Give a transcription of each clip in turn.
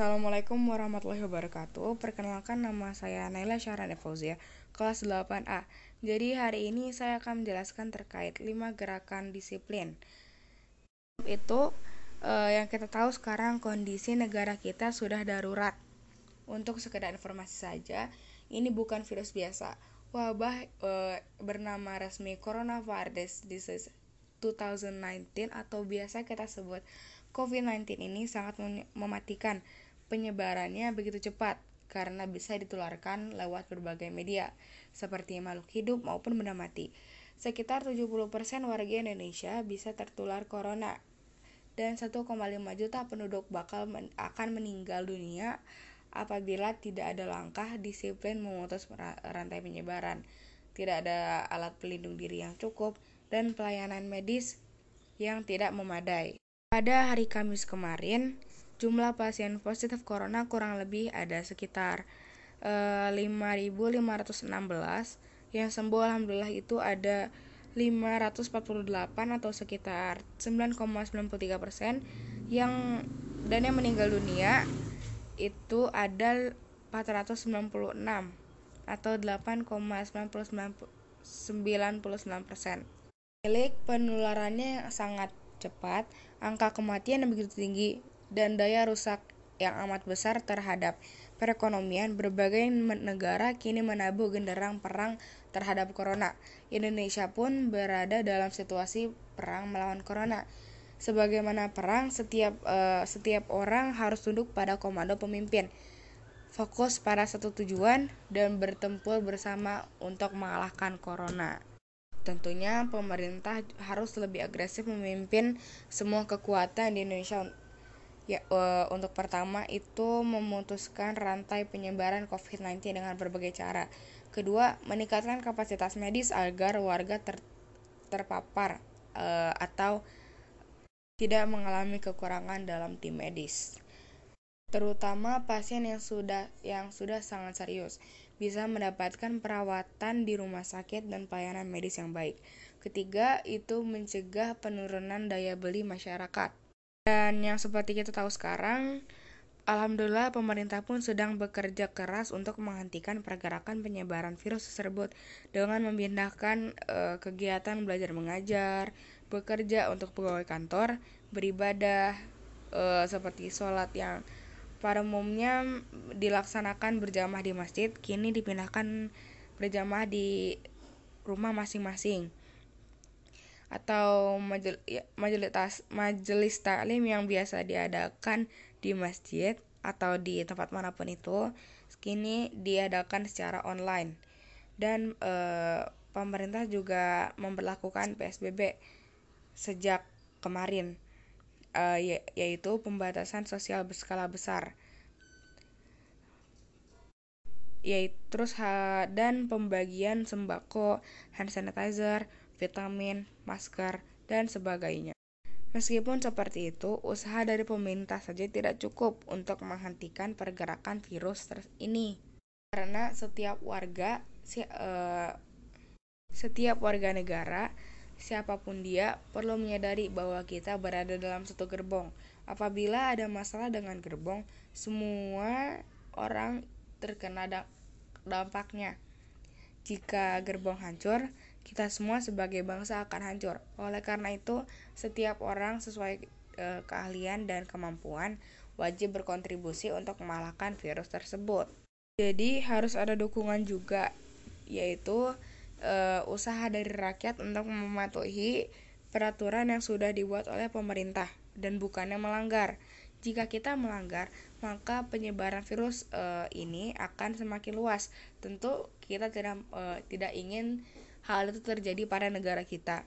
Assalamualaikum warahmatullahi wabarakatuh. Perkenalkan nama saya Naila Syahran Fauzia, kelas 8A. Jadi hari ini saya akan menjelaskan terkait 5 gerakan disiplin. Itu eh, yang kita tahu sekarang kondisi negara kita sudah darurat. Untuk sekedar informasi saja, ini bukan virus biasa. Wabah eh, bernama resmi Coronavirus Disease 2019 atau biasa kita sebut COVID-19 ini sangat mematikan. Penyebarannya begitu cepat karena bisa ditularkan lewat berbagai media, seperti makhluk hidup maupun benda mati. Sekitar 70% warga Indonesia bisa tertular corona dan 1,5 juta penduduk bakal men akan meninggal dunia apabila tidak ada langkah disiplin memutus rantai penyebaran, tidak ada alat pelindung diri yang cukup, dan pelayanan medis yang tidak memadai. Pada hari Kamis kemarin, jumlah pasien positif corona kurang lebih ada sekitar uh, eh, 5.516 yang sembuh alhamdulillah itu ada 548 atau sekitar 9,93 persen. Yang dan yang meninggal dunia itu ada 496 atau 8,99 persen. Milik penularannya sangat cepat, angka kematian yang begitu tinggi, dan daya rusak yang amat besar terhadap perekonomian, berbagai negara kini menabuh genderang perang terhadap corona. Indonesia pun berada dalam situasi perang melawan corona. Sebagaimana perang, setiap uh, setiap orang harus tunduk pada komando pemimpin, fokus pada satu tujuan dan bertempur bersama untuk mengalahkan corona. Tentunya pemerintah harus lebih agresif memimpin semua kekuatan di Indonesia. Ya, uh, untuk pertama itu memutuskan rantai penyebaran COVID-19 dengan berbagai cara. Kedua, meningkatkan kapasitas medis agar warga ter terpapar uh, atau tidak mengalami kekurangan dalam tim medis. Terutama pasien yang sudah yang sudah sangat serius bisa mendapatkan perawatan di rumah sakit dan pelayanan medis yang baik. Ketiga, itu mencegah penurunan daya beli masyarakat. Dan yang seperti kita tahu sekarang, Alhamdulillah pemerintah pun sedang bekerja keras untuk menghentikan pergerakan penyebaran virus tersebut dengan memindahkan e, kegiatan belajar mengajar, bekerja untuk pegawai kantor, beribadah e, seperti sholat yang pada umumnya dilaksanakan berjamaah di masjid, kini dipindahkan berjamaah di rumah masing-masing atau majelis, ya, majelis, majelis taklim yang biasa diadakan di masjid atau di tempat mana pun itu kini diadakan secara online. Dan e, pemerintah juga memperlakukan PSBB sejak kemarin uh, yaitu pembatasan sosial berskala besar. Yaitu terus dan pembagian sembako, hand sanitizer, vitamin, masker, dan sebagainya. Meskipun seperti itu, usaha dari pemerintah saja tidak cukup untuk menghentikan pergerakan virus ini. Karena setiap warga si, uh, setiap warga negara Siapa pun dia perlu menyadari bahwa kita berada dalam satu gerbong. Apabila ada masalah dengan gerbong, semua orang terkena dampaknya. Jika gerbong hancur, kita semua sebagai bangsa akan hancur. Oleh karena itu, setiap orang sesuai e, keahlian dan kemampuan wajib berkontribusi untuk mengalahkan virus tersebut. Jadi harus ada dukungan juga, yaitu uh, usaha dari rakyat untuk mematuhi peraturan yang sudah dibuat oleh pemerintah dan bukannya melanggar. Jika kita melanggar, maka penyebaran virus uh, ini akan semakin luas. Tentu kita tidak uh, tidak ingin hal itu terjadi pada negara kita.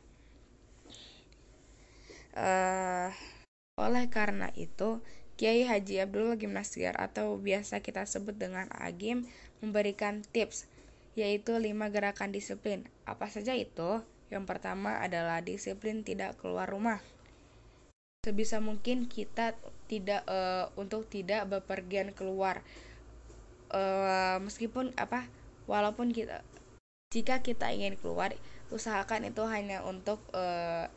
Uh, oleh karena itu, Kiai Haji Abdullah Gimnastiar atau biasa kita sebut dengan Agim memberikan tips yaitu lima gerakan disiplin. Apa saja itu? Yang pertama adalah disiplin tidak keluar rumah. Sebisa mungkin kita tidak uh, untuk tidak bepergian keluar. Uh, meskipun apa? Walaupun kita jika kita ingin keluar, usahakan itu hanya untuk uh,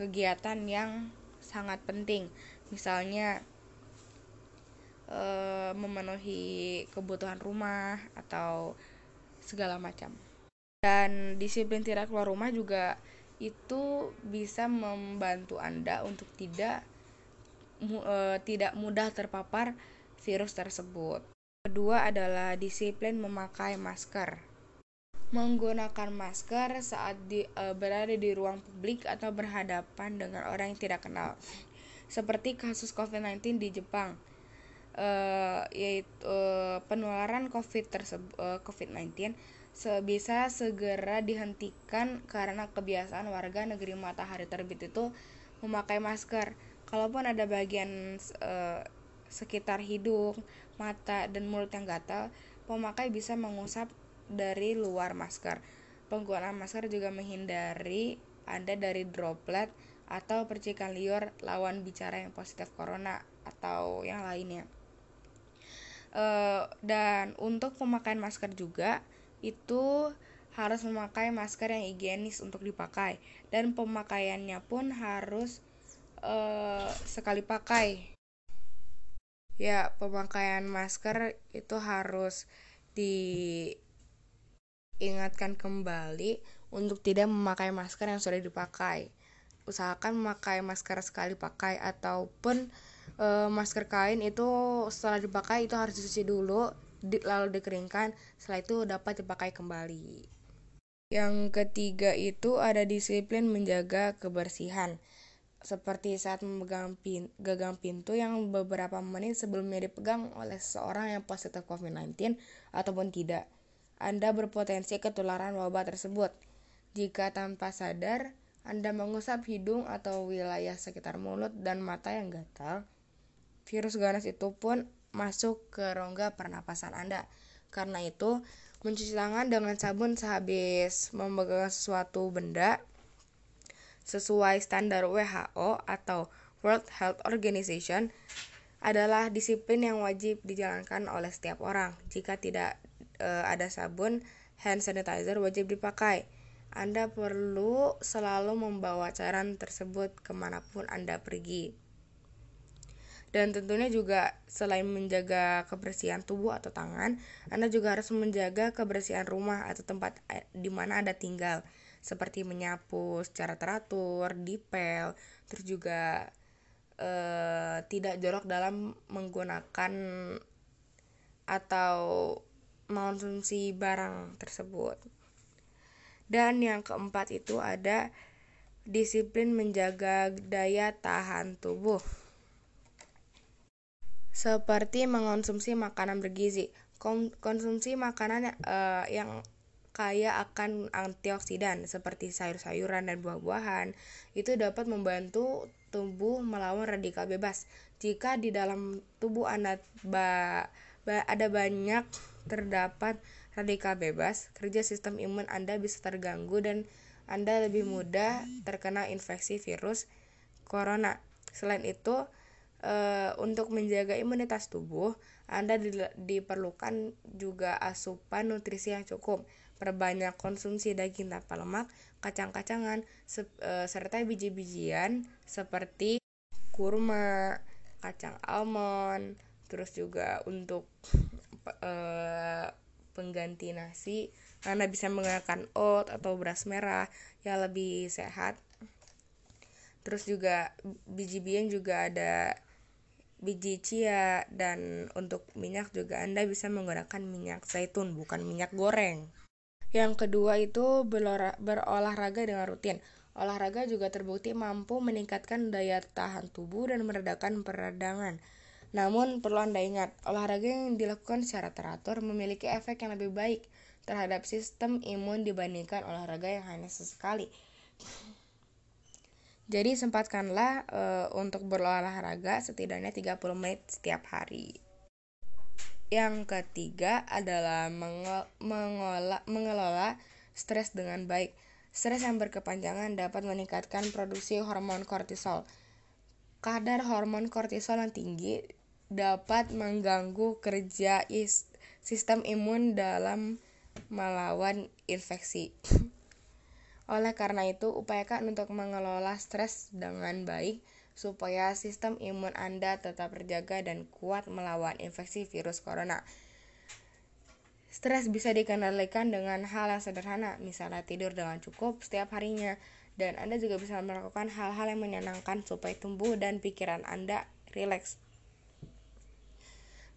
kegiatan yang sangat penting. Misalnya e, memenuhi kebutuhan rumah atau segala macam. Dan disiplin tidak keluar rumah juga itu bisa membantu Anda untuk tidak uh, tidak mudah terpapar virus tersebut. Kedua adalah disiplin memakai masker. Menggunakan masker saat di, uh, berada di ruang publik atau berhadapan dengan orang yang tidak kenal. Seperti kasus COVID-19 di Jepang. Uh, yaitu uh, penularan COVID tersebut uh, COVID-19 sebisa segera dihentikan karena kebiasaan warga negeri matahari terbit itu memakai masker. Kalaupun ada bagian uh, sekitar hidung, mata, dan mulut yang gatal, pemakai bisa mengusap dari luar masker. Penggunaan masker juga menghindari Anda dari droplet atau percikan liur lawan bicara yang positif corona atau yang lainnya. Uh, dan untuk pemakaian masker juga itu harus memakai masker yang higienis untuk dipakai dan pemakaiannya pun harus uh, sekali pakai. Ya, pemakaian masker itu harus diingatkan kembali untuk tidak memakai masker yang sudah dipakai. Usahakan memakai masker sekali pakai ataupun e, masker kain itu setelah dipakai itu harus dicuci dulu di, lalu dikeringkan setelah itu dapat dipakai kembali yang ketiga itu ada disiplin menjaga kebersihan seperti saat memegang pin, gagang pintu yang beberapa menit sebelumnya dipegang oleh seseorang yang positif COVID-19 ataupun tidak. Anda berpotensi ketularan wabah tersebut. Jika tanpa sadar, Anda mengusap hidung atau wilayah sekitar mulut dan mata yang gatal, virus ganas itu pun masuk ke rongga pernapasan Anda. Karena itu, mencuci tangan dengan sabun sehabis memegang sesuatu benda sesuai standar WHO atau World Health Organization adalah disiplin yang wajib dijalankan oleh setiap orang. Jika tidak e, ada sabun, hand sanitizer wajib dipakai. Anda perlu selalu membawa cairan tersebut ke mana pun Anda pergi dan tentunya juga selain menjaga kebersihan tubuh atau tangan, Anda juga harus menjaga kebersihan rumah atau tempat eh, di mana Anda tinggal, seperti menyapu secara teratur, dipel, terus juga eh, tidak jorok dalam menggunakan atau mengonsumsi barang tersebut. Dan yang keempat itu ada disiplin menjaga daya tahan tubuh seperti mengonsumsi makanan bergizi. Konsumsi makanan uh, yang kaya akan antioksidan seperti sayur-sayuran dan buah-buahan itu dapat membantu tubuh melawan radikal bebas. Jika di dalam tubuh Anda ba, ba, ada banyak terdapat radikal bebas, kerja sistem imun Anda bisa terganggu dan Anda lebih mudah terkena infeksi virus corona. Selain itu, uh, untuk menjaga imunitas tubuh, Anda di, diperlukan juga asupan nutrisi yang cukup. Perbanyak konsumsi daging tanpa lemak, kacang-kacangan, se, uh, serta biji-bijian seperti kurma, kacang almond, terus juga untuk uh, pengganti nasi, Anda bisa menggunakan oat atau beras merah yang lebih sehat. Terus juga biji-bijian juga ada biji chia dan untuk minyak juga Anda bisa menggunakan minyak zaitun bukan minyak goreng. Yang kedua itu berolahraga dengan rutin. Olahraga juga terbukti mampu meningkatkan daya tahan tubuh dan meredakan peradangan. Namun perlu Anda ingat, olahraga yang dilakukan secara teratur memiliki efek yang lebih baik terhadap sistem imun dibandingkan olahraga yang hanya sesekali. Jadi sempatkanlah e, untuk berolahraga setidaknya 30 menit setiap hari. Yang ketiga adalah mengelola, mengelola stres dengan baik. Stres yang berkepanjangan dapat meningkatkan produksi hormon kortisol. Kadar hormon kortisol yang tinggi dapat mengganggu kerja sistem imun dalam melawan infeksi. Oleh karena itu, upayakan untuk mengelola stres dengan baik. supaya sistem imun Anda tetap terjaga dan kuat melawan infeksi virus corona. Stres bisa dikendalikan dengan hal yang sederhana, misalnya tidur dengan cukup setiap harinya, dan Anda juga bisa melakukan hal-hal yang menyenangkan supaya tubuh dan pikiran Anda rileks.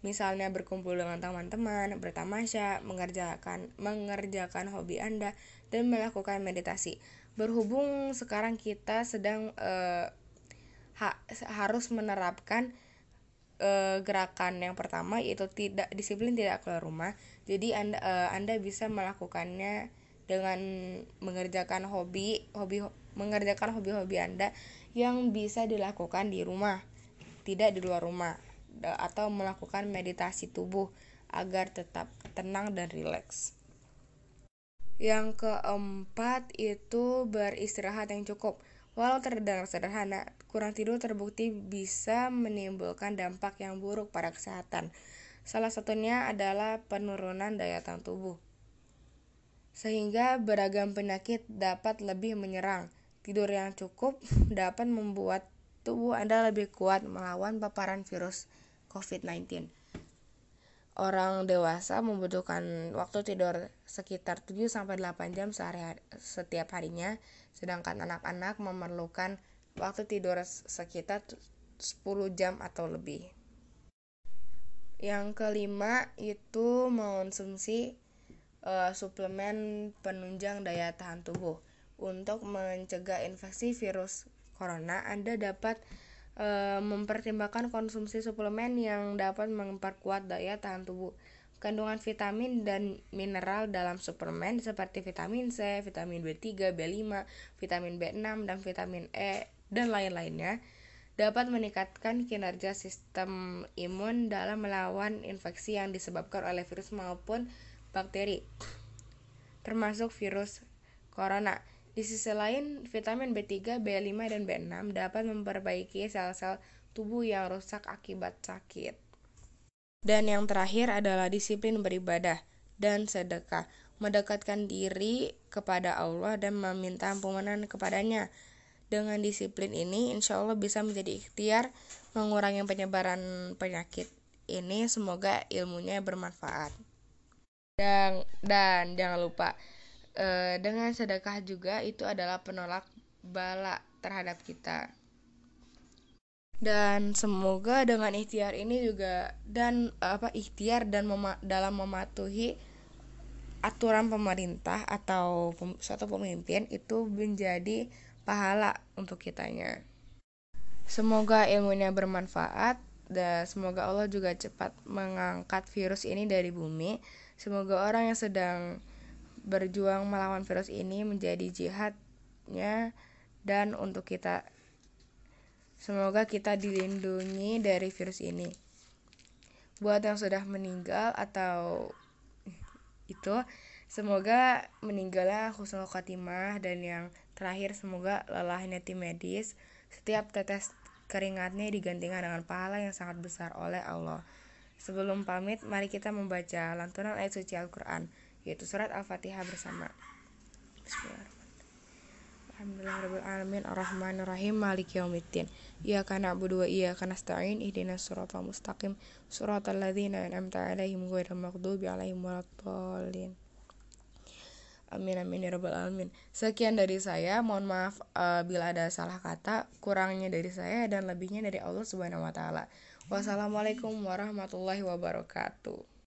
Misalnya berkumpul dengan teman-teman, bertamasya, mengerjakan mengerjakan hobi Anda, dan melakukan meditasi. Berhubung sekarang kita sedang uh, ha harus menerapkan uh, gerakan yang pertama yaitu tidak disiplin tidak keluar rumah jadi anda uh, anda bisa melakukannya dengan mengerjakan hobi hobi mengerjakan hobi-hobi anda yang bisa dilakukan di rumah tidak di luar rumah atau melakukan meditasi tubuh agar tetap tenang dan rileks. Yang keempat itu beristirahat yang cukup. Walau terdengar sederhana, kurang tidur terbukti bisa menimbulkan dampak yang buruk pada kesehatan. Salah satunya adalah penurunan daya tahan tubuh. Sehingga beragam penyakit dapat lebih menyerang. Tidur yang cukup dapat membuat tubuh Anda lebih kuat melawan paparan virus COVID-19. Orang dewasa membutuhkan waktu tidur sekitar 7 8 jam sehari setiap harinya, sedangkan anak-anak memerlukan waktu tidur sekitar 10 jam atau lebih. Yang kelima itu mengonsumsi uh, suplemen penunjang daya tahan tubuh. Untuk mencegah infeksi virus corona, Anda dapat uh, mempertimbangkan konsumsi suplemen yang dapat memperkuat daya tahan tubuh. Kandungan vitamin dan mineral dalam suplemen seperti vitamin C, vitamin B3, B5, vitamin B6, dan vitamin E, dan lain-lainnya dapat meningkatkan kinerja sistem imun dalam melawan infeksi yang disebabkan oleh virus maupun bakteri, termasuk virus corona. Di sisi lain, vitamin B3, B5, dan B6 dapat memperbaiki sel-sel tubuh yang rusak akibat sakit. Dan yang terakhir adalah disiplin beribadah dan sedekah, mendekatkan diri kepada Allah dan meminta ampunan kepadanya. Dengan disiplin ini, insya Allah bisa menjadi ikhtiar mengurangi penyebaran penyakit ini. Semoga ilmunya bermanfaat. Dan dan jangan lupa eh, dengan sedekah juga itu adalah penolak bala terhadap kita. Dan semoga dengan ikhtiar ini juga dan apa ikhtiar dan mema dalam mematuhi aturan pemerintah atau pem suatu pemimpin itu menjadi pahala untuk kitanya. Semoga ilmunya bermanfaat dan semoga Allah juga cepat mengangkat virus ini dari bumi. Semoga orang yang sedang berjuang melawan virus ini menjadi jihadnya dan untuk kita semoga kita dilindungi dari virus ini. Buat yang sudah meninggal atau itu semoga meninggalnya khusnul khatimah dan yang Terakhir, semoga lelahnya tim medis, setiap tetes keringatnya digantikan dengan pahala yang sangat besar oleh Allah. Sebelum pamit, mari kita membaca lantunan ayat suci Al-Quran, yaitu surat Al-Fatihah bersama. Bismillahirrahmanirrahim. Ar-Rahmanir-Rahim. Maliki yaumiddin. Iyyaka na'budu wa iyyaka nasta'in. Ihdinas siratal mustaqim. Siratal ladzina an'amta 'alaihim ghairil maghdubi 'alaihim waladdallin. Amin amin ya rabbal alamin. Sekian dari saya. Mohon maaf uh, bila ada salah kata, kurangnya dari saya dan lebihnya dari Allah Subhanahu wa taala. Wassalamualaikum warahmatullahi wabarakatuh.